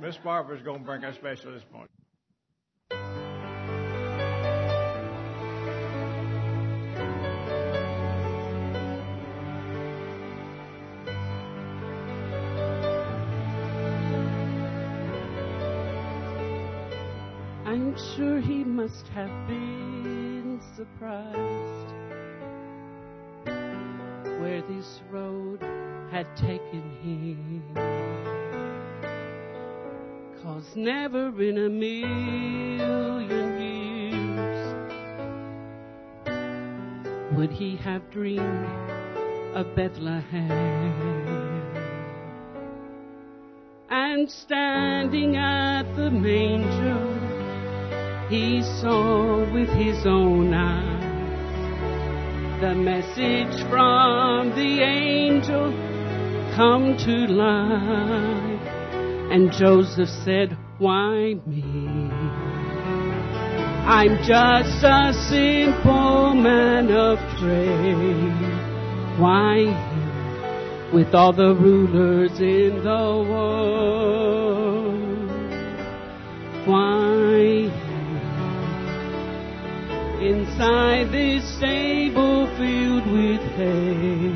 Miss Barbara's going to bring us special this morning. I'm sure he must have been surprised where this road had taken him. Cause never in a million years would he have dreamed of Bethlehem. And standing at the manger, he saw with his own eyes the message from the angel come to life. And Joseph said, Why me? I'm just a simple man of trade. Why with all the rulers in the world? Why inside this stable filled with hay.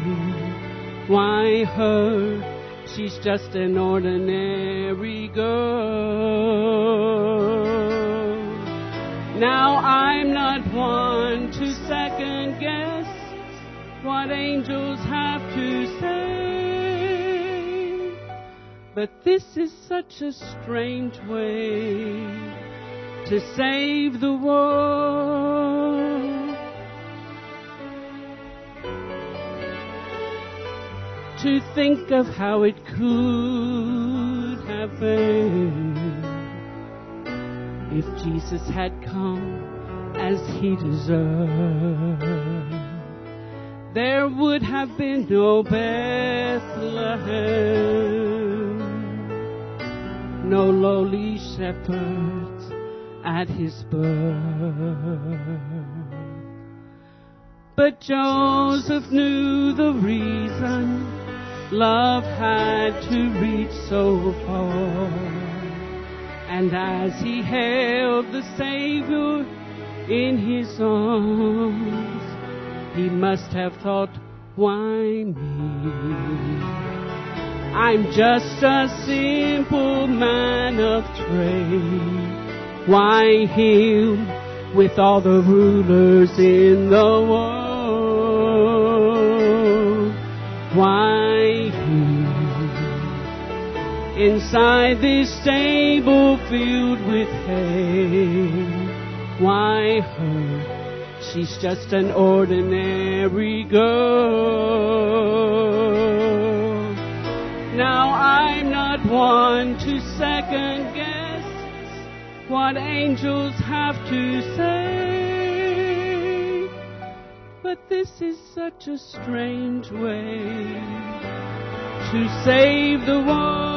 Why her? She's just an ordinary girl. Now I'm not one to second guess what angels have to say. But this is such a strange way to save the world. To think of how it could have been if Jesus had come as he deserved. There would have been no Bethlehem, no lowly shepherds at his birth. But Joseph knew the reason love had to reach so far. And as he held the Savior in his arms, he must have thought, why me? I'm just a simple man of trade. Why him with all the rulers in the world? Why inside this stable filled with hay? Why her? She's just an ordinary girl. Now I'm not one to second guess what angels have to say. But this is such a strange way to save the world.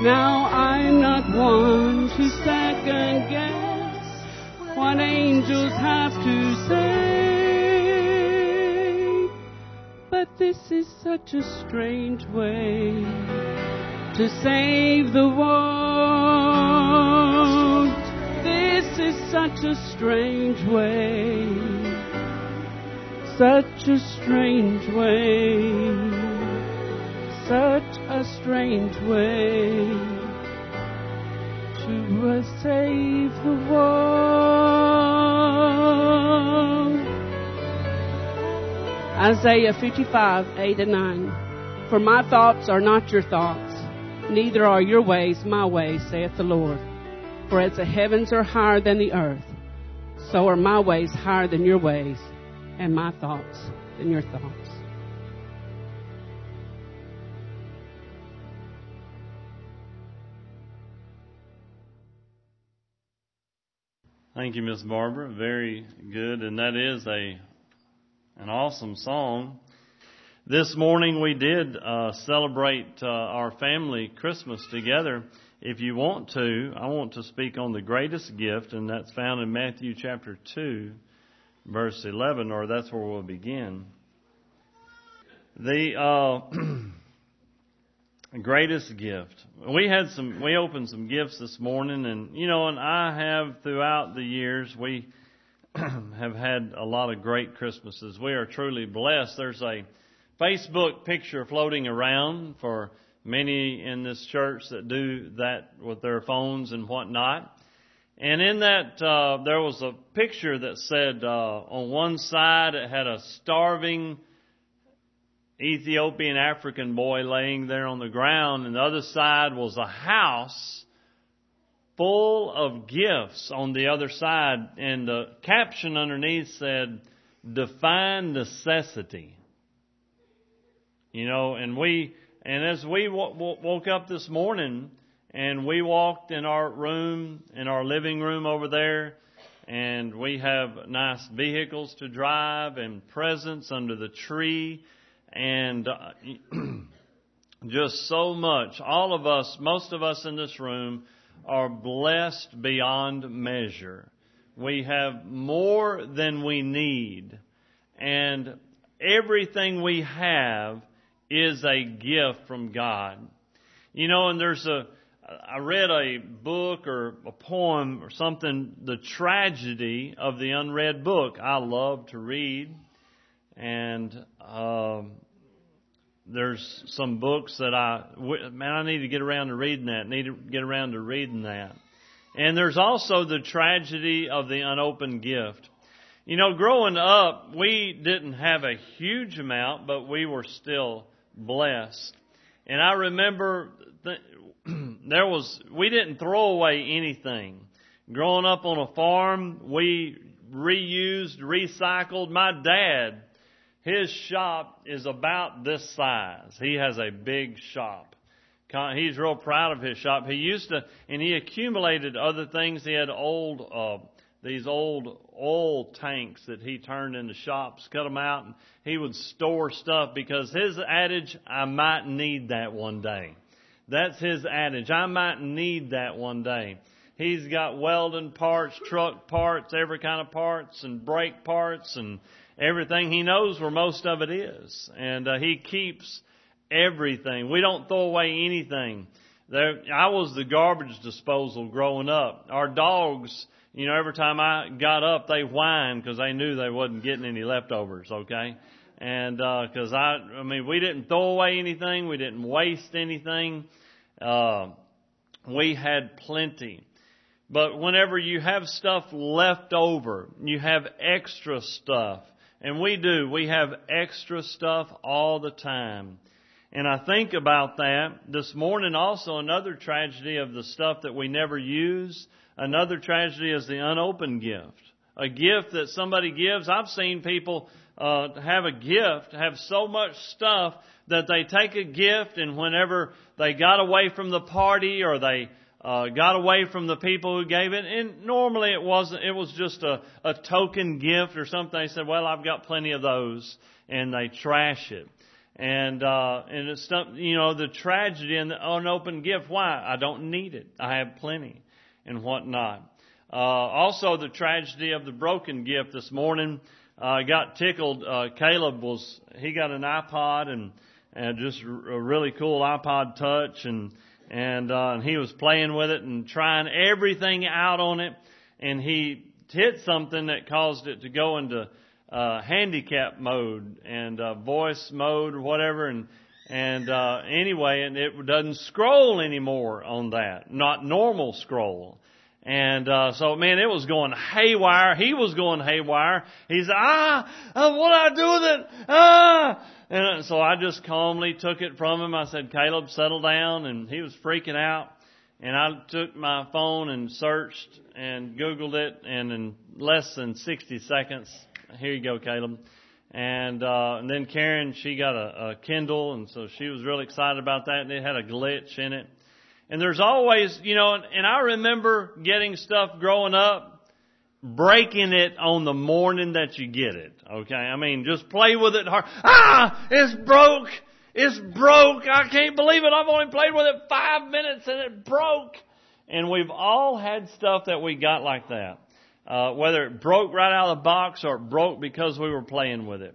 Now I'm not one to second guess what angels have to say. But this is such a strange way to save the world. This is such a strange way. Such a strange way such a strange way to uh, save the world. Isaiah 55, 8 and 9. For my thoughts are not your thoughts, neither are your ways my ways, saith the Lord. For as the heavens are higher than the earth, so are my ways higher than your ways, and my thoughts than your thoughts. Thank you, Miss Barbara. Very good, and that is a an awesome song. This morning we did uh, celebrate uh, our family Christmas together. If you want to, I want to speak on the greatest gift, and that's found in Matthew chapter 2, verse 11, or that's where we'll begin. The uh, greatest gift. We had some, we opened some gifts this morning, and you know, and I have throughout the years, we have had a lot of great Christmases. We are truly blessed. There's a Facebook picture floating around for many in this church that do that with their phones and whatnot. And in that, uh, there was a picture that said, uh, on one side it had a starving Ethiopian African boy laying there on the ground, and the other side was a house full of gifts on the other side. And the caption underneath said, define necessity. You know, and we, and as we w- w- woke up this morning and we walked in our room, in our living room over there, and we have nice vehicles to drive and presents under the tree and uh, just so much. All of us, most of us in this room are blessed beyond measure. We have more than we need and everything we have is a gift from God. You know, and there's a, I read a book or a poem or something, The Tragedy of the Unread Book. I love to read. And, um, there's some books that I, man, I need to get around to reading that. Need to get around to reading that. And there's also the tragedy of the unopened gift. You know, growing up, we didn't have a huge amount, but we were still blessed. And I remember th- there was, we didn't throw away anything. Growing up on a farm, we reused, recycled. My dad, his shop is about this size. He has a big shop. He's real proud of his shop. He used to, and he accumulated other things. He had old, uh, these old oil tanks that he turned into shops, cut them out, and he would store stuff because his adage, I might need that one day. That's his adage. I might need that one day. He's got welding parts, truck parts, every kind of parts, and brake parts, and everything. He knows where most of it is, and uh, he keeps everything. We don't throw away anything. There, I was the garbage disposal growing up. Our dogs you know, every time I got up, they whined because they knew they wasn't getting any leftovers. Okay, and because uh, I, I mean, we didn't throw away anything, we didn't waste anything. Uh, we had plenty. But whenever you have stuff left over, you have extra stuff. And we do. We have extra stuff all the time. And I think about that this morning also another tragedy of the stuff that we never use Another tragedy is the unopened gift. A gift that somebody gives. I've seen people uh, have a gift, have so much stuff that they take a gift, and whenever they got away from the party or they uh, got away from the people who gave it, and normally it wasn't. It was just a, a token gift or something. They said, "Well, I've got plenty of those," and they trash it. And uh, and it's you know the tragedy in the unopened gift. Why? I don't need it. I have plenty and whatnot. Uh, also, the tragedy of the broken gift this morning. Uh, I got tickled. Uh, Caleb was he got an iPod and and just a really cool iPod Touch and and uh, and he was playing with it and trying everything out on it, and he hit something that caused it to go into uh, handicap mode and uh, voice mode or whatever, and and uh, anyway, and it doesn't scroll anymore on that, not normal scroll. And uh, so, man, it was going haywire. He was going haywire. He's "Ah, uh, what do I do with it? Ah!" And so I just calmly took it from him. I said, "Caleb, settle down." And he was freaking out. And I took my phone and searched and Googled it, and in less than 60 seconds, here you go, Caleb. And, uh, and then Karen, she got a, a Kindle, and so she was really excited about that, and it had a glitch in it. And there's always, you know, and and I remember getting stuff growing up, breaking it on the morning that you get it. Okay? I mean, just play with it hard. Ah! It's broke! It's broke! I can't believe it! I've only played with it five minutes and it broke! And we've all had stuff that we got like that. Uh, whether it broke right out of the box or it broke because we were playing with it.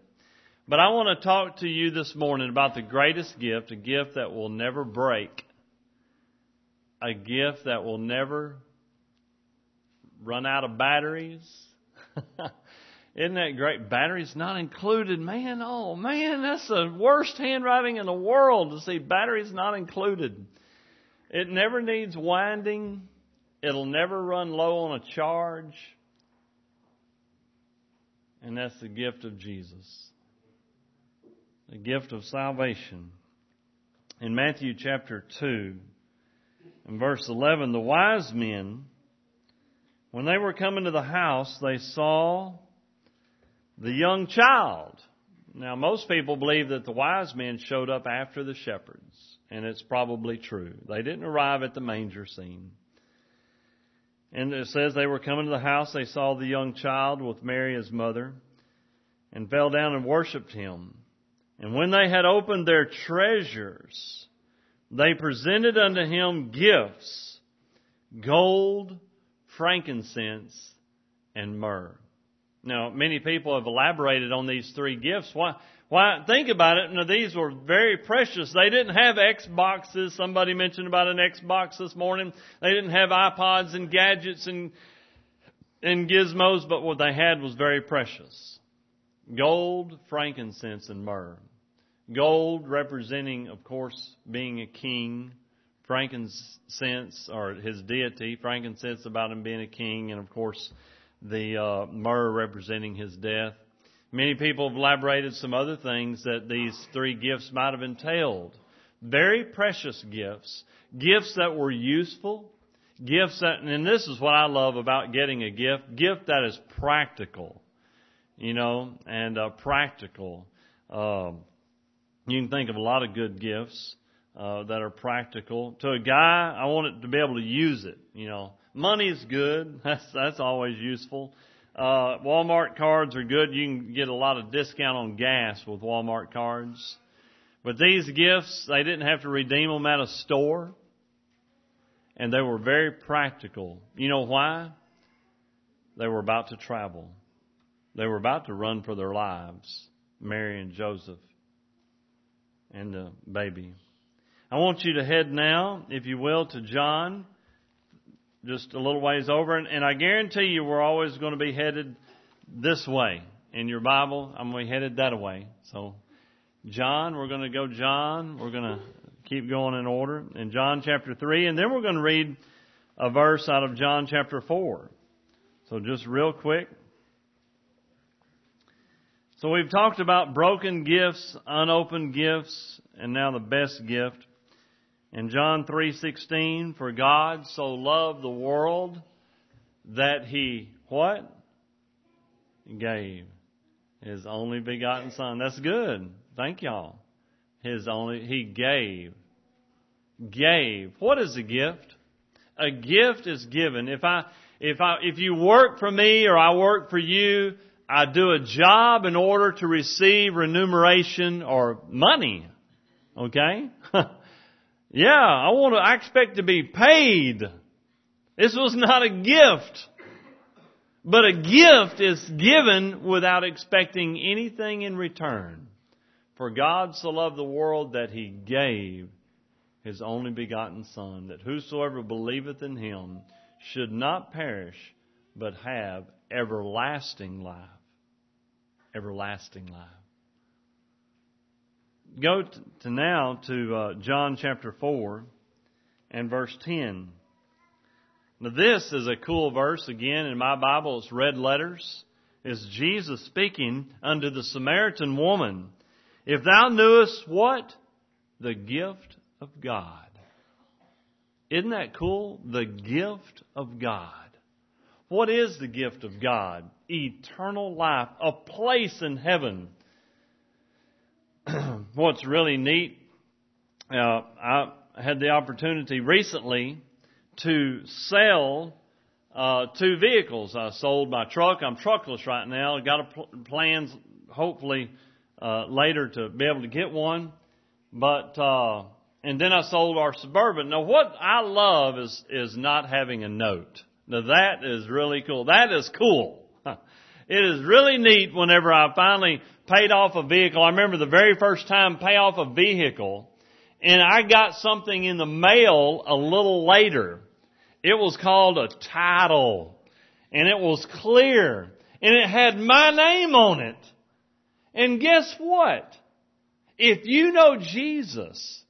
But I want to talk to you this morning about the greatest gift, a gift that will never break, a gift that will never run out of batteries. Isn't that great? Batteries not included. Man, oh man, that's the worst handwriting in the world to see batteries not included. It never needs winding. It'll never run low on a charge. And that's the gift of Jesus. The gift of salvation. In Matthew chapter 2, in verse 11, the wise men when they were coming to the house, they saw the young child. Now, most people believe that the wise men showed up after the shepherds, and it's probably true. They didn't arrive at the manger scene. And it says they were coming to the house, they saw the young child with Mary his mother, and fell down and worshipped him. And when they had opened their treasures, they presented unto him gifts, gold, frankincense, and myrrh. Now, many people have elaborated on these three gifts. Why? Why? Think about it. Now, these were very precious. They didn't have Xboxes. Somebody mentioned about an Xbox this morning. They didn't have iPods and gadgets and and gizmos, but what they had was very precious. Gold, frankincense, and myrrh. Gold representing, of course, being a king frankincense or his deity, frankincense about him being a king, and of course the uh, myrrh representing his death. Many people have elaborated some other things that these three gifts might have entailed. Very precious gifts, gifts that were useful, gifts that, and this is what I love about getting a gift, gift that is practical, you know, and uh, practical. Uh, you can think of a lot of good gifts uh, that are practical. To a guy, I want it to be able to use it. You know, money is good. That's that's always useful. Uh, Walmart cards are good. You can get a lot of discount on gas with Walmart cards. But these gifts, they didn't have to redeem them at a store. And they were very practical. You know why? They were about to travel. They were about to run for their lives. Mary and Joseph and the baby. I want you to head now, if you will, to John, just a little ways over, and, and I guarantee you we're always going to be headed this way. In your Bible, I'm going to be headed that way. So, John, we're going to go John. We're going to keep going in order. In John chapter 3, and then we're going to read a verse out of John chapter 4. So just real quick. So we've talked about broken gifts, unopened gifts, and now the best gift. In John 3:16, for God so loved the world that he what? Gave his only begotten son. That's good. Thank y'all. His only he gave. Gave. What is a gift? A gift is given. If I if I if you work for me or I work for you, I do a job in order to receive remuneration or money. Okay? Yeah, I want to, I expect to be paid. This was not a gift. But a gift is given without expecting anything in return. For God so loved the world that he gave his only begotten Son, that whosoever believeth in him should not perish, but have everlasting life. Everlasting life go to now to uh, John chapter 4 and verse 10. Now this is a cool verse again in my Bible. It's red letters. It's Jesus speaking unto the Samaritan woman. If thou knewest what? The gift of God. Isn't that cool? The gift of God. What is the gift of God? Eternal life, a place in heaven what's really neat, uh, I had the opportunity recently to sell uh, two vehicles. I sold my truck. I'm truckless right now. Got a pl- plans, hopefully, uh, later to be able to get one. But, uh, and then I sold our Suburban. Now what I love is, is not having a note. Now that is really cool. That is cool. It is really neat whenever I finally paid off a vehicle. I remember the very first time pay off a vehicle and I got something in the mail a little later. It was called a title and it was clear and it had my name on it. And guess what? If you know Jesus,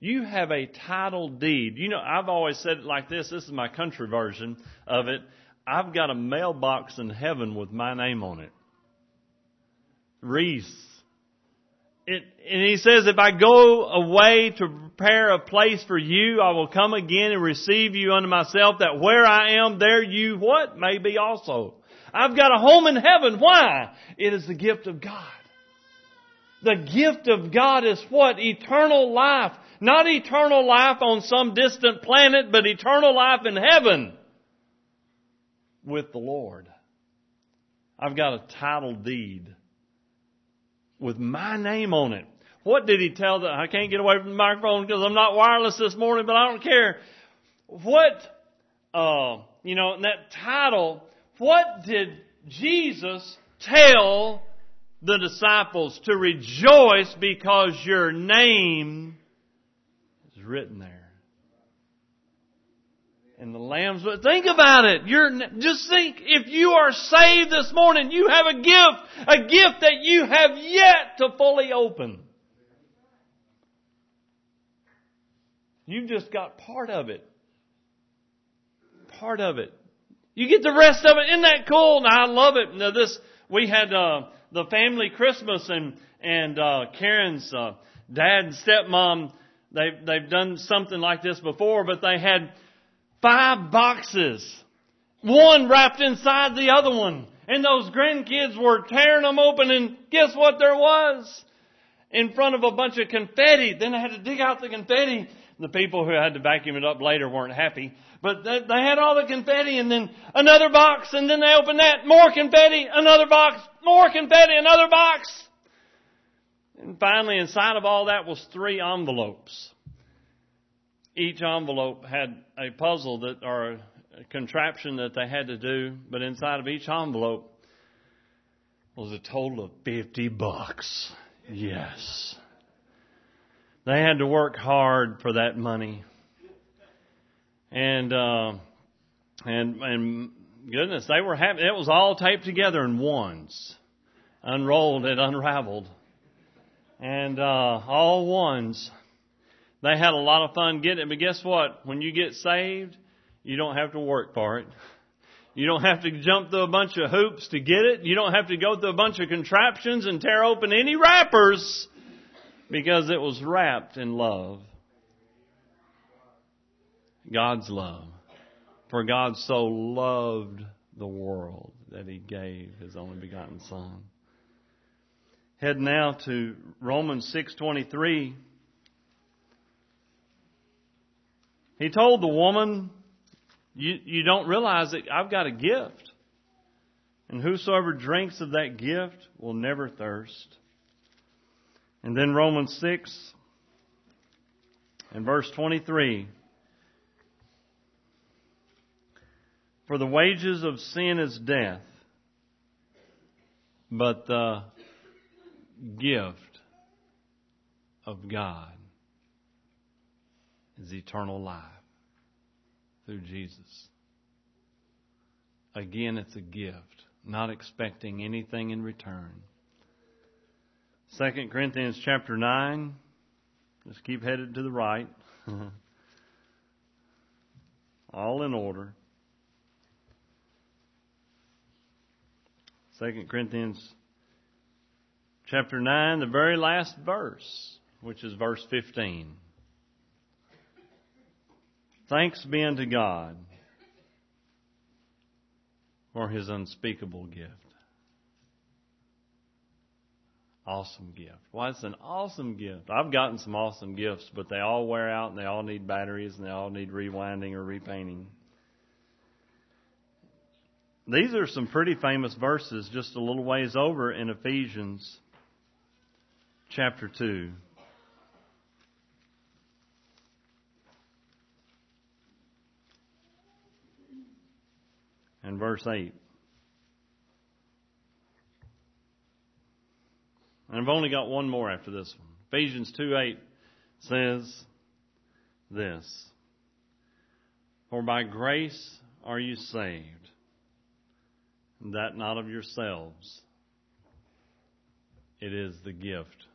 you have a title deed. You know, I've always said it like this. This is my country version of it. I've got a mailbox in heaven with my name on it. Reese. It, and he says, if I go away to prepare a place for you, I will come again and receive you unto myself, that where I am, there you what? May be also. I've got a home in heaven. Why? It is the gift of God. The gift of God is what? Eternal life. Not eternal life on some distant planet, but eternal life in heaven with the Lord. I've got a title deed with my name on it. What did he tell the, I can't get away from the microphone because I'm not wireless this morning, but I don't care. What, uh, you know, in that title, what did Jesus tell the disciples to rejoice because your name is written there. And the lambs, But think about it. You're, just think, if you are saved this morning, you have a gift, a gift that you have yet to fully open. You've just got part of it. Part of it. You get the rest of it. Isn't that cool? Now I love it. Now this, we had, uh, the family Christmas and, and, uh, Karen's, uh, dad and stepmom, they've, they've done something like this before, but they had five boxes. One wrapped inside the other one. And those grandkids were tearing them open and guess what there was? In front of a bunch of confetti. Then they had to dig out the confetti. The people who had to vacuum it up later weren't happy. But they, they had all the confetti and then another box and then they opened that. More confetti, another box, more confetti, another box. And finally inside of all that was three envelopes each envelope had a puzzle that or a contraption that they had to do, but inside of each envelope was a total of 50 bucks. Yes. They had to work hard for that money. And uh and and goodness, they were happy. It was all taped together in ones. Unrolled and unraveled. And uh all ones they had a lot of fun getting it, but guess what? When you get saved, you don't have to work for it. You don't have to jump through a bunch of hoops to get it. You don't have to go through a bunch of contraptions and tear open any wrappers because it was wrapped in love. God's love. For God so loved the world that he gave his only begotten son. Head now to Romans 6:23 He told the woman, you, you don't realize that I've got a gift. And whosoever drinks of that gift will never thirst. And then Romans 6 and verse 23. For the wages of sin is death, but the gift of God is eternal life through Jesus. Again, it's a gift, not expecting anything in return. 2 Corinthians chapter 9. Just keep headed to the right. All in order. 2 Corinthians chapter 9, the very last verse, which is verse 15. Thanks be unto God for his unspeakable gift. Awesome gift. Well, it's an awesome gift. I've gotten some awesome gifts, but they all wear out and they all need batteries and they all need rewinding or repainting. these are some pretty famous verses just a little ways over in Ephesians chapter 2. And verse 8. And I've only got one more after this one. Ephesians 2 8 says this For by grace are you saved, and that not of yourselves. It is the gift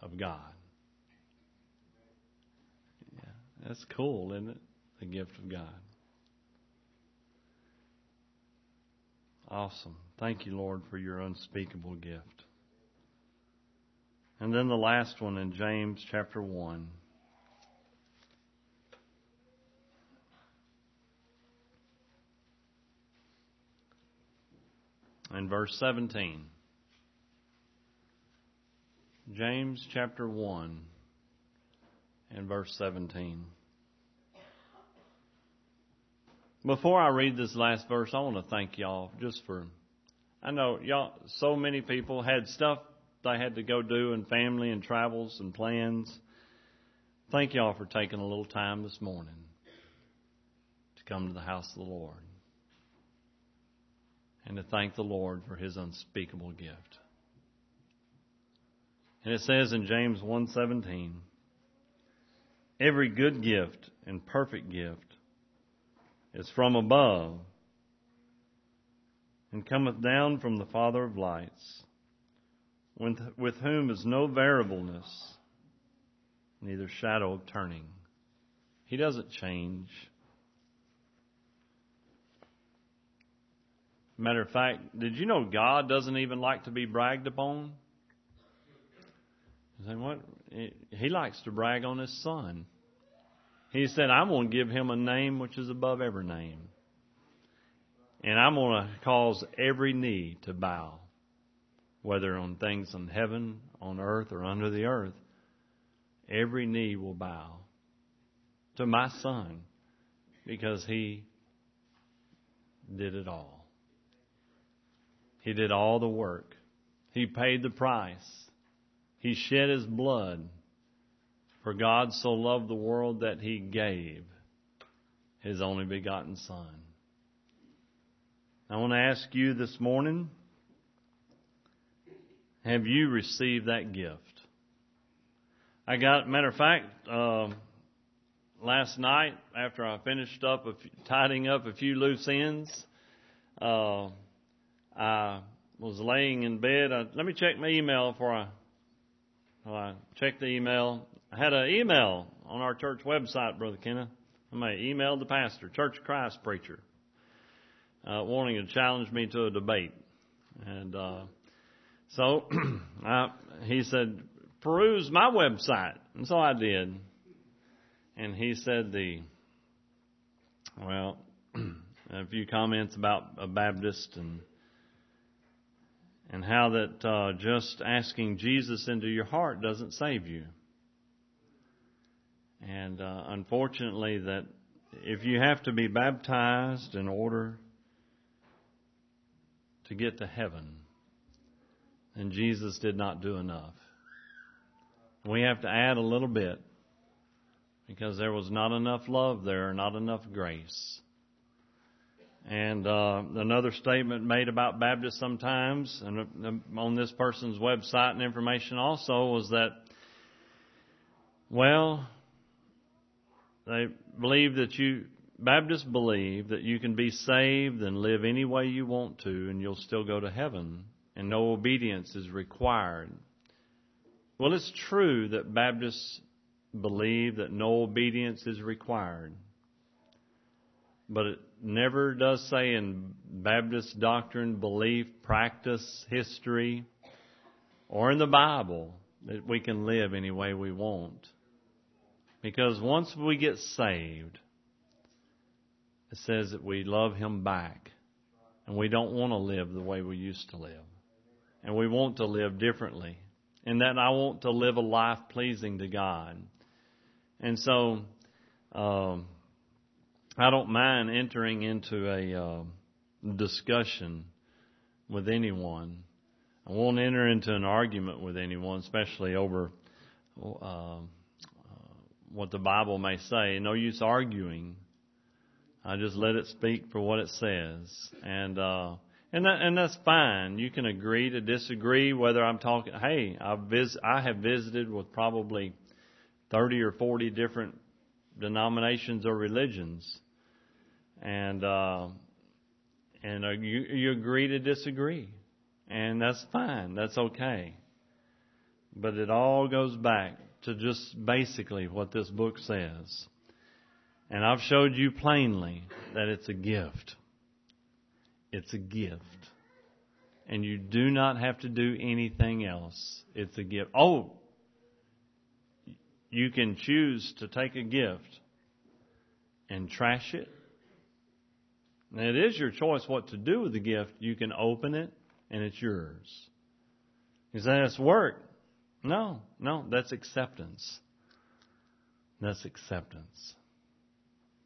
of God. Yeah, that's cool, isn't it? The gift of God. Awesome. Thank you, Lord, for your unspeakable gift. And then the last one in James chapter 1. And verse 17. James chapter 1 and verse 17. Before I read this last verse, I want to thank y'all just for, I know y'all, so many people had stuff they had to go do and family and travels and plans. Thank y'all for taking a little time this morning to come to the house of the Lord and to thank the Lord for his unspeakable gift. And it says in James 1:17, every good gift and perfect gift is from above and cometh down from the Father of lights, with whom is no variableness, neither shadow of turning. He doesn't change. Matter of fact, did you know God doesn't even like to be bragged upon? You say, what? He likes to brag on his son. He said, I'm going to give him a name which is above every name. And I'm going to cause every knee to bow, whether on things in heaven, on earth, or under the earth. Every knee will bow to my son because he did it all. He did all the work. He paid the price. He shed his blood for God so loved the world that he gave his only begotten Son. I want to ask you this morning have you received that gift? I got, matter of fact, uh, last night after I finished up, tidying up a few loose ends, uh, I was laying in bed. I, let me check my email before I, well, I the email. I had an email on our church website, Brother Kenneth. I emailed the pastor, Church of Christ preacher, uh, wanting to challenge me to a debate. And uh, so I, he said, peruse my website. And so I did. And he said the, well, a few comments about a Baptist and and how that uh, just asking Jesus into your heart doesn't save you. And uh, unfortunately, that if you have to be baptized in order to get to heaven, then Jesus did not do enough. We have to add a little bit because there was not enough love there, not enough grace. And uh, another statement made about Baptists sometimes, and uh, on this person's website and information also, was that, well, they believe that you, Baptists believe that you can be saved and live any way you want to and you'll still go to heaven and no obedience is required. Well, it's true that Baptists believe that no obedience is required. But it never does say in Baptist doctrine, belief, practice, history, or in the Bible that we can live any way we want. Because once we get saved, it says that we love Him back. And we don't want to live the way we used to live. And we want to live differently. And that I want to live a life pleasing to God. And so, um, I don't mind entering into a uh, discussion with anyone. I won't enter into an argument with anyone, especially over uh, what the Bible may say. No use arguing. I just let it speak for what it says, and uh, and that, and that's fine. You can agree to disagree. Whether I'm talking, hey, I've vis- I have visited with probably thirty or forty different denominations or religions, and uh, and uh, you you agree to disagree, and that's fine. That's okay. But it all goes back to just basically what this book says. And I've showed you plainly that it's a gift. It's a gift. And you do not have to do anything else. It's a gift. Oh, you can choose to take a gift and trash it. And it is your choice what to do with the gift. You can open it and it's yours. You say it's work. No, no, that's acceptance. That's acceptance.